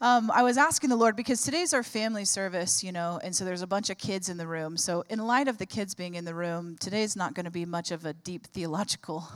um, I was asking the Lord because today's our family service, you know, and so there's a bunch of kids in the room. So, in light of the kids being in the room, today's not going to be much of a deep theological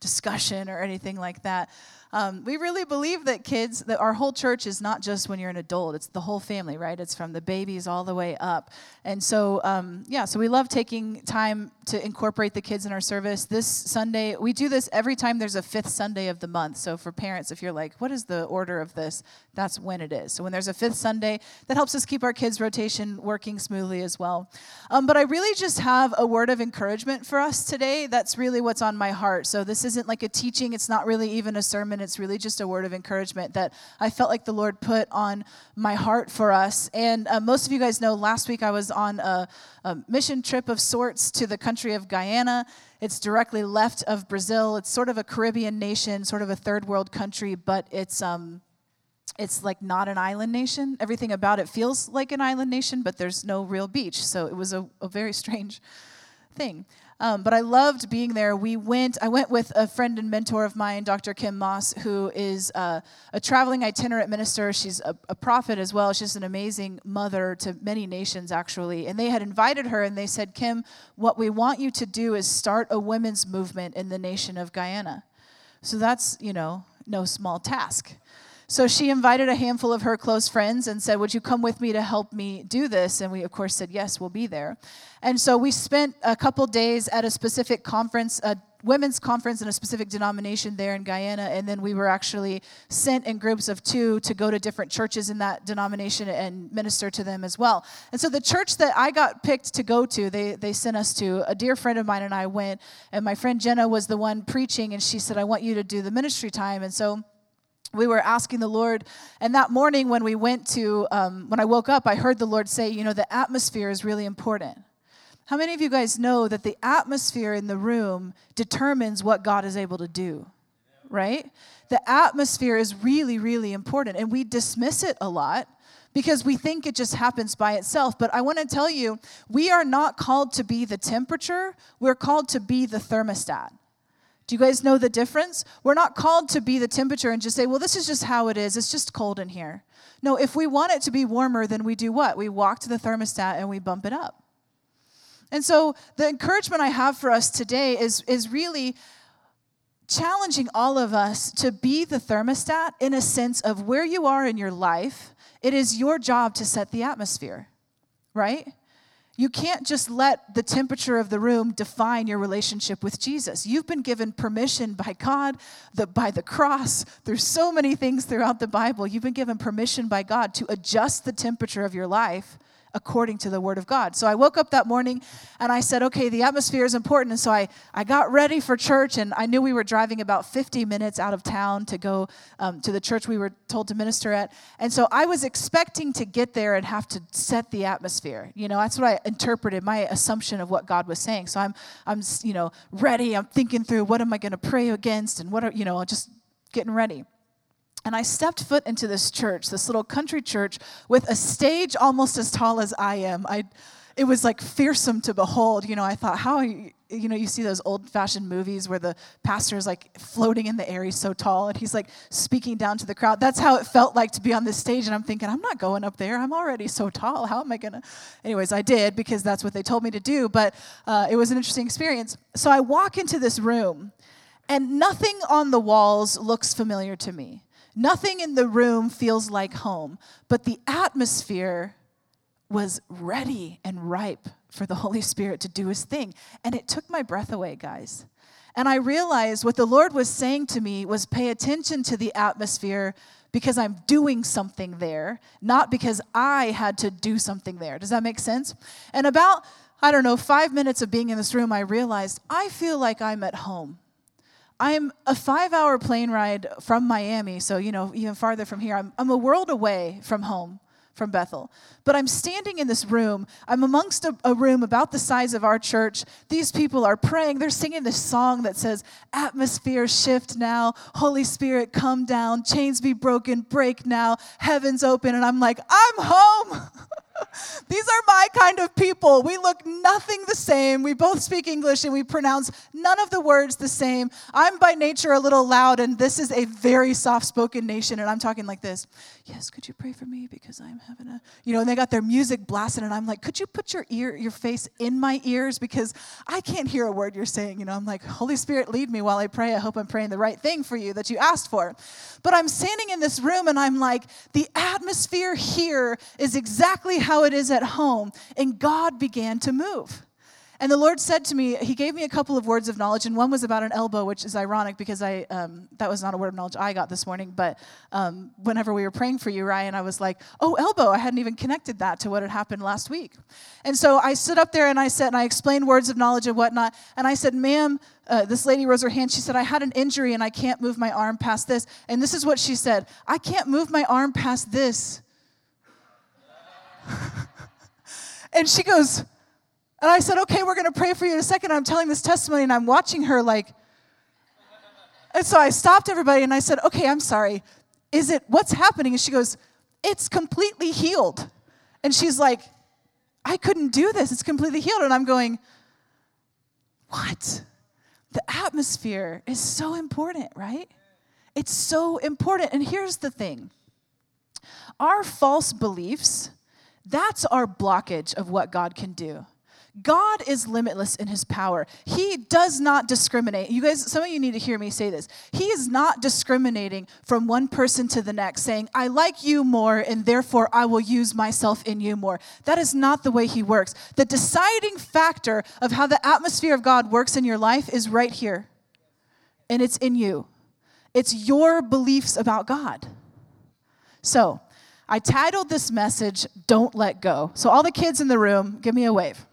discussion or anything like that. Um, we really believe that kids, that our whole church is not just when you're an adult, it's the whole family, right? It's from the babies all the way up. And so, um, yeah, so we love taking time to incorporate the kids in our service. This Sunday, we do this every time there's a fifth Sunday of the month. So for parents, if you're like, what is the order of this? That's when it is. So when there's a fifth Sunday, that helps us keep our kids' rotation working smoothly as well. Um, but I really just have a word of encouragement for us today. That's really what's on my heart. So this isn't like a teaching, it's not really even a sermon it's really just a word of encouragement that I felt like the Lord put on my heart for us. And uh, most of you guys know last week I was on a, a mission trip of sorts to the country of Guyana. It's directly left of Brazil. It's sort of a Caribbean nation, sort of a third world country, but it's um, it's like not an island nation. Everything about it feels like an island nation, but there's no real beach. So it was a, a very strange thing. Um, but I loved being there. We went. I went with a friend and mentor of mine, Dr. Kim Moss, who is uh, a traveling itinerant minister. She's a, a, prophet as well. She's an amazing mother to many nations, actually. And they had invited her, and they said, "Kim, what we want you to do is start a women's movement in the nation of Guyana." So that's you know no small task. So she invited a handful of her close friends and said, Would you come with me to help me do this? And we, of course, said, Yes, we'll be there. And so we spent a couple days at a specific conference, a women's conference in a specific denomination there in Guyana. And then we were actually sent in groups of two to go to different churches in that denomination and minister to them as well. And so the church that I got picked to go to, they, they sent us to, a dear friend of mine and I went. And my friend Jenna was the one preaching, and she said, I want you to do the ministry time. And so we were asking the Lord, and that morning when we went to, um, when I woke up, I heard the Lord say, you know, the atmosphere is really important. How many of you guys know that the atmosphere in the room determines what God is able to do? Right? The atmosphere is really, really important, and we dismiss it a lot because we think it just happens by itself. But I want to tell you, we are not called to be the temperature, we're called to be the thermostat. Do you guys know the difference? We're not called to be the temperature and just say, well, this is just how it is. It's just cold in here. No, if we want it to be warmer, then we do what? We walk to the thermostat and we bump it up. And so the encouragement I have for us today is, is really challenging all of us to be the thermostat in a sense of where you are in your life. It is your job to set the atmosphere, right? You can't just let the temperature of the room define your relationship with Jesus. You've been given permission by God, the, by the cross. There's so many things throughout the Bible. You've been given permission by God to adjust the temperature of your life according to the word of God. So I woke up that morning and I said, okay, the atmosphere is important. And so I, I got ready for church and I knew we were driving about 50 minutes out of town to go um, to the church we were told to minister at. And so I was expecting to get there and have to set the atmosphere. You know, that's what I interpreted, my assumption of what God was saying. So I'm, I'm you know, ready. I'm thinking through what am I going to pray against and what are, you know, just getting ready. And I stepped foot into this church, this little country church, with a stage almost as tall as I am. I, it was like fearsome to behold. You know, I thought, how, you, you know, you see those old fashioned movies where the pastor is like floating in the air, he's so tall, and he's like speaking down to the crowd. That's how it felt like to be on this stage. And I'm thinking, I'm not going up there. I'm already so tall. How am I going to? Anyways, I did because that's what they told me to do. But uh, it was an interesting experience. So I walk into this room, and nothing on the walls looks familiar to me. Nothing in the room feels like home, but the atmosphere was ready and ripe for the Holy Spirit to do his thing. And it took my breath away, guys. And I realized what the Lord was saying to me was pay attention to the atmosphere because I'm doing something there, not because I had to do something there. Does that make sense? And about, I don't know, five minutes of being in this room, I realized I feel like I'm at home. I'm a five hour plane ride from Miami, so, you know, even farther from here. I'm, I'm a world away from home, from Bethel. But I'm standing in this room. I'm amongst a, a, room about the size of our church. These people are praying. They're singing this song that says, Atmosphere shift now. Holy Spirit, come down. Chains be broken. Break now. Heavens open. And I'm like, I'm home. These are my kind of people. We look nothing the same. We both speak English and we pronounce none of the words the same. I'm by nature a little loud, and this is a very soft spoken nation, and I'm talking like this Yes, could you pray for me because I'm having a, you know, and they got their music blasting, and I'm like, Could you put your ear, your face in my ears because I can't hear a word you're saying? You know, I'm like, Holy Spirit, lead me while I pray. I hope I'm praying the right thing for you that you asked for. But I'm standing in this room, and I'm like, The atmosphere here is exactly how it is at home. And God began to move. And the Lord said to me, He gave me a couple of words of knowledge, and one was about an elbow, which is ironic because I um, that was not a word of knowledge I got this morning. But um, whenever we were praying for you, Ryan, I was like, "Oh, elbow!" I hadn't even connected that to what had happened last week. And so I stood up there and I said, and I explained words of knowledge and whatnot. And I said, "Ma'am, uh, this lady rose her hand. She said, I had an injury and I can't move my arm past this. And this is what she said I can't move my arm past this. and she goes, and I said, okay, we're going to pray for you in a second. I'm telling this testimony and I'm watching her like, and so I stopped everybody and I said, okay, I'm sorry. Is it, what's happening? And she goes, it's completely healed. And she's like, I couldn't do this. It's completely healed. And I'm going, what? The atmosphere is so important, right? It's so important. And here's the thing our false beliefs, that's our blockage of what God can do. God is limitless in his power. He does not discriminate. You guys, some of you need to hear me say this. He is not discriminating from one person to the next, saying, I like you more, and therefore I will use myself in you more. That is not the way he works. The deciding factor of how the atmosphere of God works in your life is right here, and it's in you. It's your beliefs about God. So, I titled this message, Don't Let Go. So, all the kids in the room, give me a wave.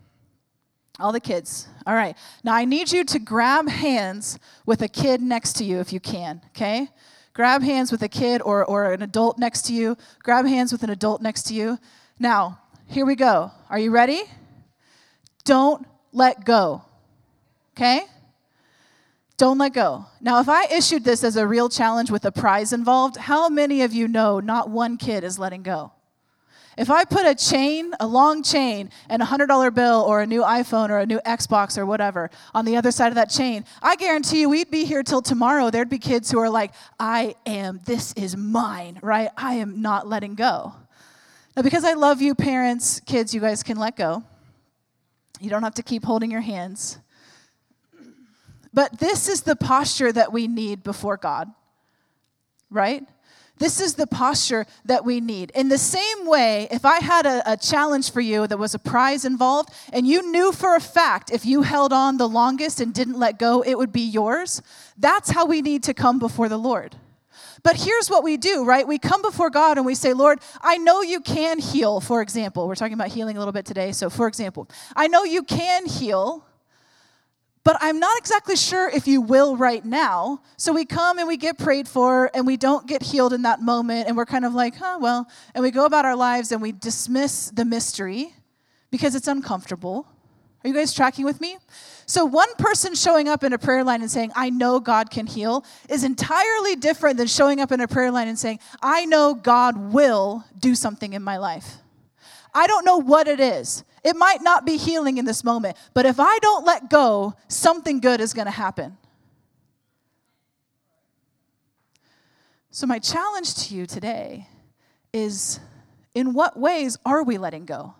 All the kids. All right. Now I need you to grab hands with a kid next to you if you can, okay? Grab hands with a kid or, or an adult next to you. Grab hands with an adult next to you. Now, here we go. Are you ready? Don't let go, okay? Don't let go. Now, if I issued this as a real challenge with a prize involved, how many of you know not one kid is letting go? If I put a chain, a long chain, and a $100 bill or a new iPhone or a new Xbox or whatever on the other side of that chain, I guarantee you we'd be here till tomorrow. There'd be kids who are like, I am, this is mine, right? I am not letting go. Now, because I love you, parents, kids, you guys can let go. You don't have to keep holding your hands. But this is the posture that we need before God, right? This is the posture that we need. In the same way, if I had a, a, challenge for you that was a prize involved, and you knew for a fact if you held on the longest and didn't let go, it would be yours, that's how we need to come before the Lord. But here's what we do, right? We come before God and we say, Lord, I know you can heal, for example. We're talking about healing a little bit today. So, for example, I know you can heal but I'm not exactly sure if you will right now. So we come and we get prayed for and we don't get healed in that moment and we're kind of like, huh, well, and we go about our lives and we dismiss the mystery because it's uncomfortable. Are you guys tracking with me? So, one person showing up in a prayer line and saying, I know God can heal, is entirely different than showing up in a prayer line and saying, I know God will do something in my life. I don't know what it is. It might not be healing in this moment, but if I don't let go, something good is going to happen. So, my challenge to you today is in what ways are we letting go?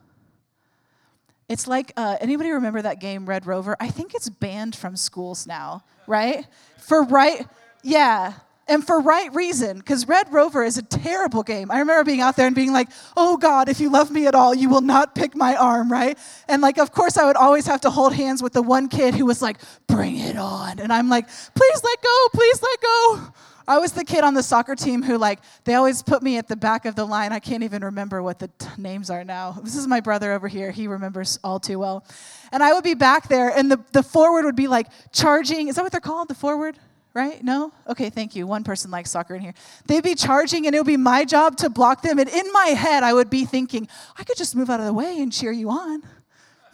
It's like, uh, anybody remember that game, Red Rover? I think it's banned from schools now, right? For right, yeah and for right reason, because Red Rover is a terrible game. I remember being out there and being like, oh God, if you love me at all, you will not pick my arm, right? And like, of course, I would always have to hold hands with the one kid who was like, bring it on. And I'm like, please let go, please let go. I was the kid on the soccer team who, like, they always put me at the back of the line. I can't even remember what the t- names are now. This is my brother over here. He remembers all too well. And I would be back there, and the, the forward would be like charging. Is that what they're called? The forward? Right? No? Okay, thank you. One person likes soccer in here. They'd be charging, and it would be my job to block them. And in my head, I would be thinking, I could just move out of the way and cheer you on.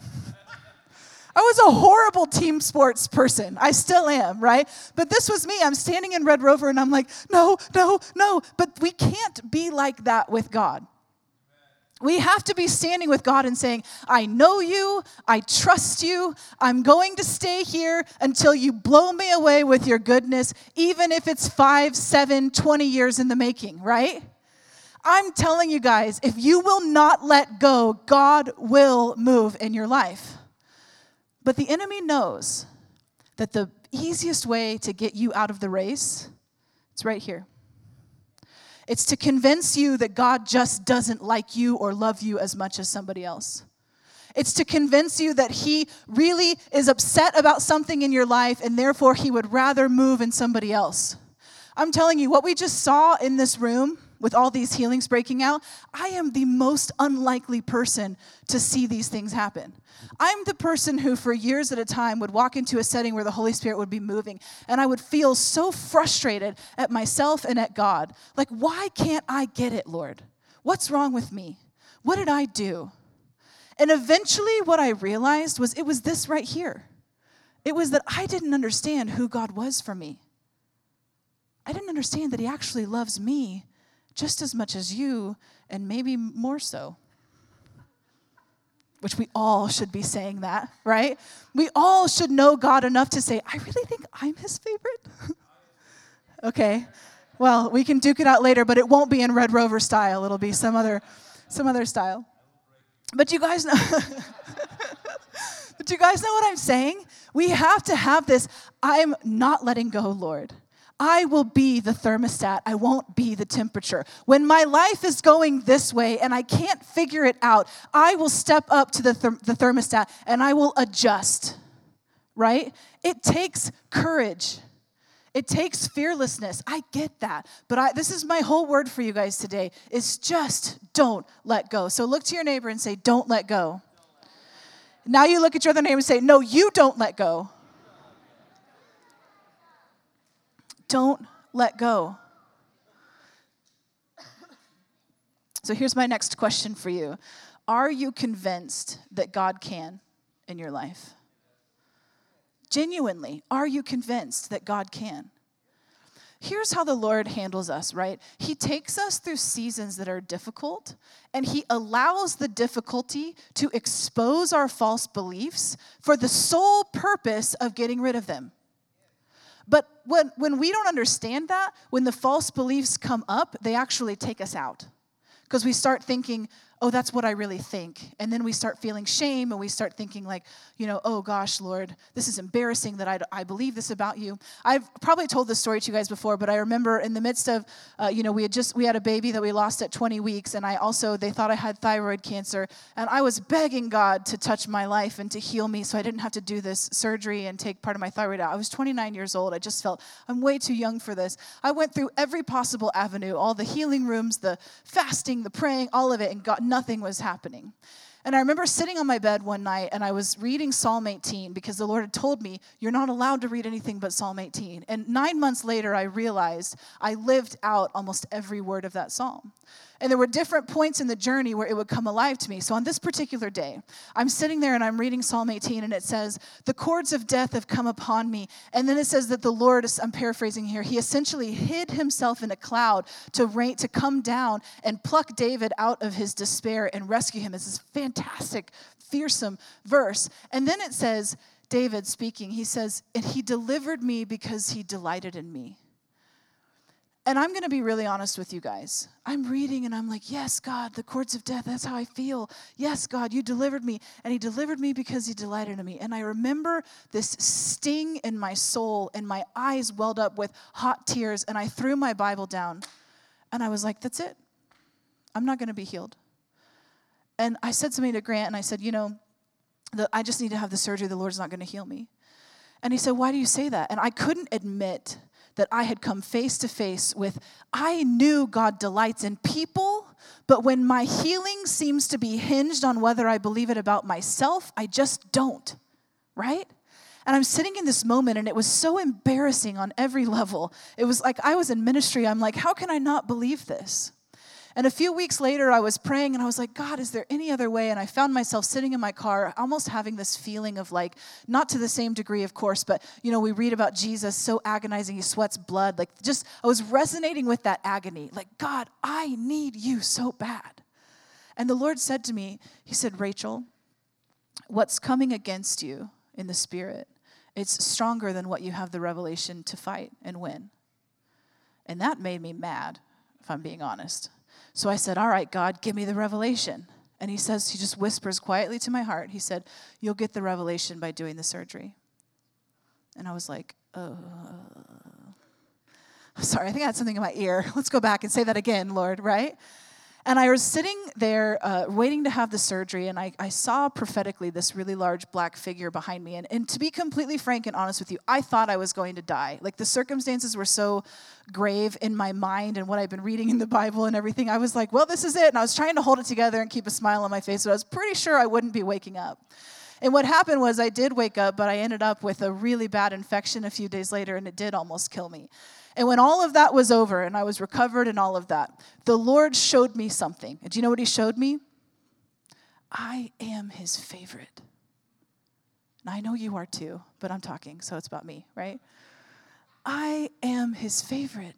I was a horrible team sports person. I still am, right? But this was me. I'm standing in Red Rover and I'm like, no, no, no. But we can't be like that with God. We have to be standing with God and saying, I know you, I trust you, I'm going to stay here until you blow me away with your goodness, even if it's five, seven, 20 years in the making, right? I'm telling you guys, if you will not let go, God will move in your life. But the enemy knows that the easiest way to get you out of the race, it's right here. It's to convince you that God just doesn't like you or love you as much as somebody else. It's to convince you that He really is upset about something in your life and therefore He would rather move in somebody else. I'm telling you, what we just saw in this room with all these healings breaking out, I am the most unlikely person to see these things happen. I'm the person who, for years at a time, would walk into a setting where the Holy Spirit would be moving, and I would feel so frustrated at myself and at God. Like, why can't I get it, Lord? What's wrong with me? What did I do? And eventually, what I realized was it was this right here. It was that I didn't understand who God was for me. I didn't understand that He actually loves me just as much as you, and maybe more so which we all should be saying that, right? We all should know God enough to say, I really think I'm his favorite. okay. Well, we can duke it out later, but it won't be in Red Rover style. It'll be some other some other style. But you guys know But you guys know what I'm saying? We have to have this I'm not letting go, Lord. I will be the thermostat. I won't be the temperature. When my life is going this way and I can't figure it out, I will step up to the, the thermostat and I will adjust, right? It takes courage. It takes fearlessness. I get that. But I, this is my whole word for you guys today is just don't let go. So look to your neighbor and say, don't let go. Now you look at your other neighbor and say, no, you don't let go. Don't let go. So here's my next question for you Are you convinced that God can in your life? Genuinely, are you convinced that God can? Here's how the Lord handles us, right? He takes us through seasons that are difficult, and He allows the difficulty to expose our false beliefs for the sole purpose of getting rid of them. But when, when we don't understand that, when the false beliefs come up, they actually take us out. Because we start thinking, oh, that's what I really think. And then we start feeling shame and we start thinking, like, you know, oh gosh, Lord, this is embarrassing that I, I believe this about you. I've probably told this story to you guys before, but I remember in the midst of, uh, you know, we had just, we had a baby that we lost at 20 weeks. And I also, they thought I had thyroid cancer. And I was begging God to touch my life and to heal me so I didn't have to do this surgery and take part of my thyroid out. I was 29 years old. I just felt I'm way too young for this. I went through every possible avenue, all the healing rooms, the fasting, the praying, all of it, and got nothing was happening. And I remember sitting on my bed one night and I was reading Psalm 18 because the Lord had told me, You're not allowed to read anything but Psalm 18. And nine months later, I realized I lived out almost every word of that psalm. And there were different points in the journey where it would come alive to me. So on this particular day, I'm sitting there and I'm reading Psalm 18, and it says, The cords of death have come upon me. And then it says that the Lord, I'm paraphrasing here, he essentially hid himself in a cloud to, rain, to come down and pluck David out of his despair and rescue him. It's this fantastic, fearsome verse. And then it says, David speaking, he says, And he delivered me because he delighted in me. And I'm going to be really honest with you guys. I'm reading and I'm like, yes, God, the cords of death, that's how I feel. Yes, God, you delivered me. And He delivered me because He delighted in me. And I remember this sting in my soul, and my eyes welled up with hot tears. And I threw my Bible down. And I was like, that's it. I'm not going to be healed. And I said something to Grant, and I said, you know, the, I just need to have the surgery. The Lord's not going to heal me. And he said, Why do you say that? And I couldn't admit that I had come face to face with. I knew God delights in people, but when my healing seems to be hinged on whether I believe it about myself, I just don't, right? And I'm sitting in this moment, and it was so embarrassing on every level. It was like I was in ministry. I'm like, how can I not believe this? And a few weeks later, I was praying and I was like, God, is there any other way? And I found myself sitting in my car, almost having this feeling of like, not to the same degree, of course, but you know, we read about Jesus so agonizing, he sweats blood. Like, just, I was resonating with that agony. Like, God, I need you so bad. And the Lord said to me, He said, Rachel, what's coming against you in the spirit, it's stronger than what you have the revelation to fight and win. And that made me mad, if I'm being honest. So I said, All right, God, give me the revelation. And he says, He just whispers quietly to my heart. He said, You'll get the revelation by doing the surgery. And I was like, Oh. Sorry, I think I had something in my ear. Let's go back and say that again, Lord, right? And I was sitting there uh, waiting to have the surgery, and I, I, saw prophetically this really large black figure behind me. And, and to be completely frank and honest with you, I thought I was going to die. Like the circumstances were so grave in my mind and what I've been reading in the Bible and everything. I was like, well, this is it. And I was trying to hold it together and keep a smile on my face, but I was pretty sure I wouldn't be waking up. And what happened was I did wake up, but I ended up with a really bad infection a few days later, and it did almost kill me. And when all of that was over and I was recovered and all of that, the Lord showed me something. Do you know what He showed me? I am His favorite. And I know you are too, but I'm talking, so it's about me, right? I am His favorite.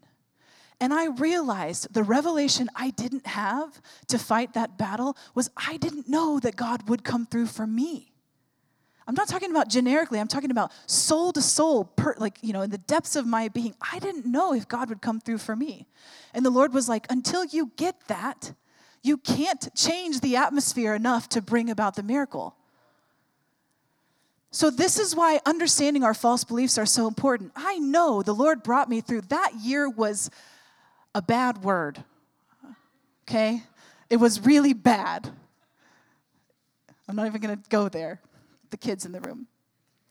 And I realized the revelation I didn't have to fight that battle was I didn't know that God would come through for me. I'm not talking about generically, I'm talking about soul to soul, per, like, you know, in the depths of my being. I didn't know if God would come through for me. And the Lord was like, until you get that, you can't change the atmosphere enough to bring about the miracle. So, this is why understanding our false beliefs are so important. I know the Lord brought me through. That year was a bad word, okay? It was really bad. I'm not even gonna go there the kids in the room.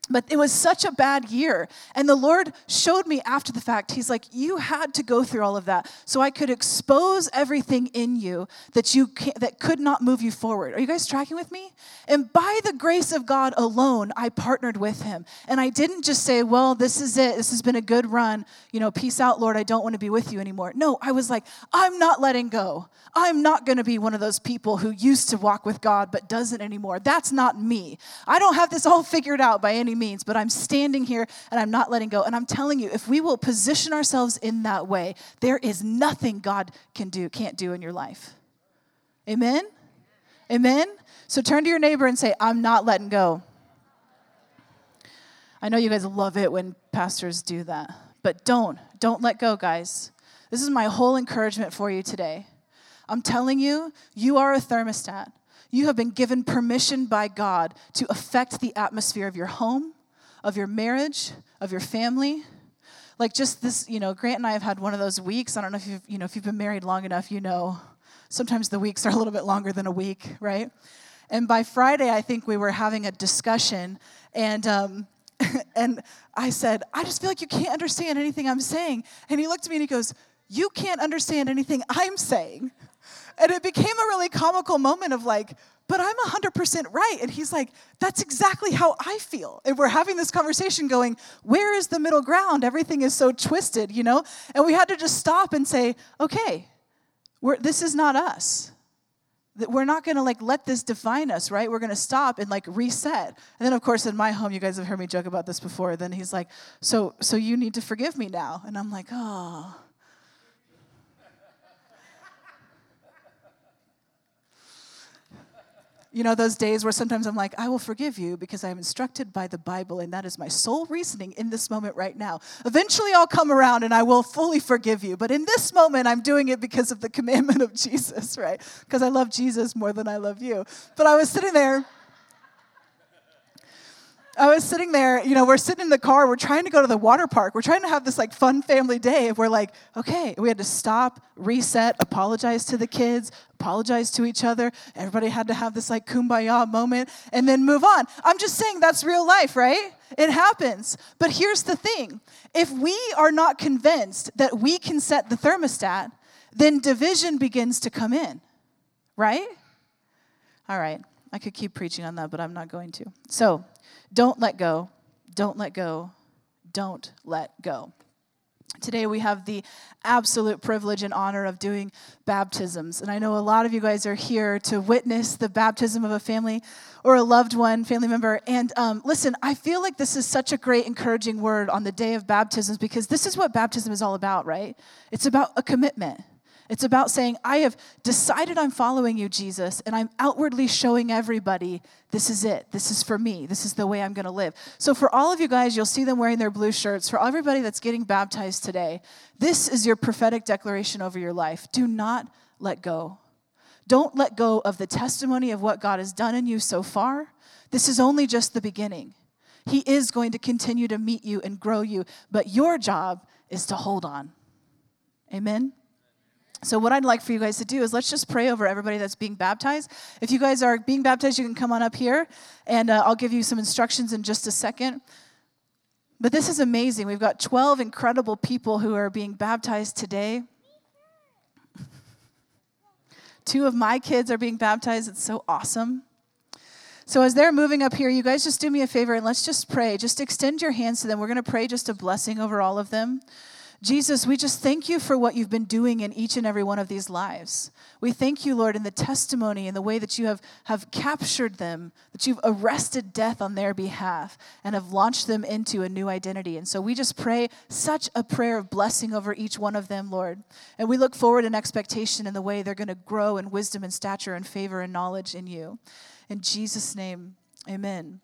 But it was such a bad year. And the Lord showed me after the fact, He's like, You had to go through all of that so I could expose everything in you that, you that could not move you forward. Are you guys tracking with me? And by the grace of God alone, I partnered with Him. And I didn't just say, Well, this is it. This has been a good run. You know, peace out, Lord. I don't want to be with you anymore. No, I was like, I'm not letting go. I'm not going to be one of those people who used to walk with God but doesn't anymore. That's not me. I don't have this all figured out by any means, but I'm standing here and I'm not letting go. And I'm telling you, if we will position ourselves in that way, there is nothing God can do, can't do in your life. Amen? Amen? So turn to your neighbor and say, I'm not letting go. I know you guys love it when pastors do that, but don't. Don't let go, guys. This is my whole encouragement for you today. I'm telling you, you are a thermostat. You have been given permission by God to affect the atmosphere of your home, of your marriage, of your family. Like just this, you know, Grant and I have had one of those weeks. I don't know if you've, you know, if you've been married long enough, you know, sometimes the weeks are a little bit longer than a week, right? And by Friday, I think we were having a discussion, and um, and I said, I just feel like you can't understand anything I'm saying. And he looked at me and he goes, You can't understand anything I'm saying. And it became a really comical moment of like, but I'm 100% right. And he's like, that's exactly how I feel. And we're having this conversation going, where is the middle ground? Everything is so twisted, you know? And we had to just stop and say, okay, this is not us. We're not going to like let this define us, right? We're going to stop and like reset. And then of course in my home you guys have heard me joke about this before. Then he's like, "So so you need to forgive me now." And I'm like, "Oh, You know, those days where sometimes I'm like, I will forgive you because I am instructed by the Bible, and that is my sole reasoning in this moment right now. Eventually, I'll come around and I will fully forgive you. But in this moment, I'm doing it because of the commandment of Jesus, right? Because I love Jesus more than I love you. But I was sitting there I was sitting there, you know, we're sitting in the car, we're trying to go to the water park. We're trying to have this like fun family day. If We're like, okay, we had to stop, reset, apologize to the kids, apologize to each other. Everybody had to have this like kumbaya moment and then move on. I'm just saying that's real life, right? It happens. But here's the thing if we are not convinced that we can set the thermostat, then division begins to come in, right? All right, I could keep preaching on that, but I'm not going to. So, don't let go. Don't let go. Don't let go. Today, we have the absolute privilege and honor of doing baptisms. And I know a lot of you guys are here to witness the baptism of a family or a loved one, family member. And um, listen, I feel like this is such a great, encouraging word on the day of baptisms because this is what baptism is all about, right? It's about a commitment. It's about saying, I have decided I'm following you, Jesus, and I'm outwardly showing everybody this is it. This is for me. This is the way I'm going to live. So, for all of you guys, you'll see them wearing their blue shirts. For everybody that's getting baptized today, this is your prophetic declaration over your life. Do not let go. Don't let go of the testimony of what God has done in you so far. This is only just the beginning. He is going to continue to meet you and grow you, but your job is to hold on. Amen. So, what I'd like for you guys to do is let's just pray over everybody that's being baptized. If you guys are being baptized, you can come on up here, and uh, I'll give you some instructions in just a second. But this is amazing. We've got 12 incredible people who are being baptized today. Two of my kids are being baptized. It's so awesome. So, as they're moving up here, you guys just do me a favor and let's just pray. Just extend your hands to them. We're going to pray just a blessing over all of them. Jesus, we just thank you for what you've been doing in each and every one of these lives. We thank you, Lord, in the testimony and the way that you have, have captured them, that you've arrested death on their behalf and have launched them into a new identity. And so we just pray such a prayer of blessing over each one of them, Lord. And we look forward in expectation in the way they're going to grow in wisdom and stature and favor and knowledge in you. In Jesus' name, amen.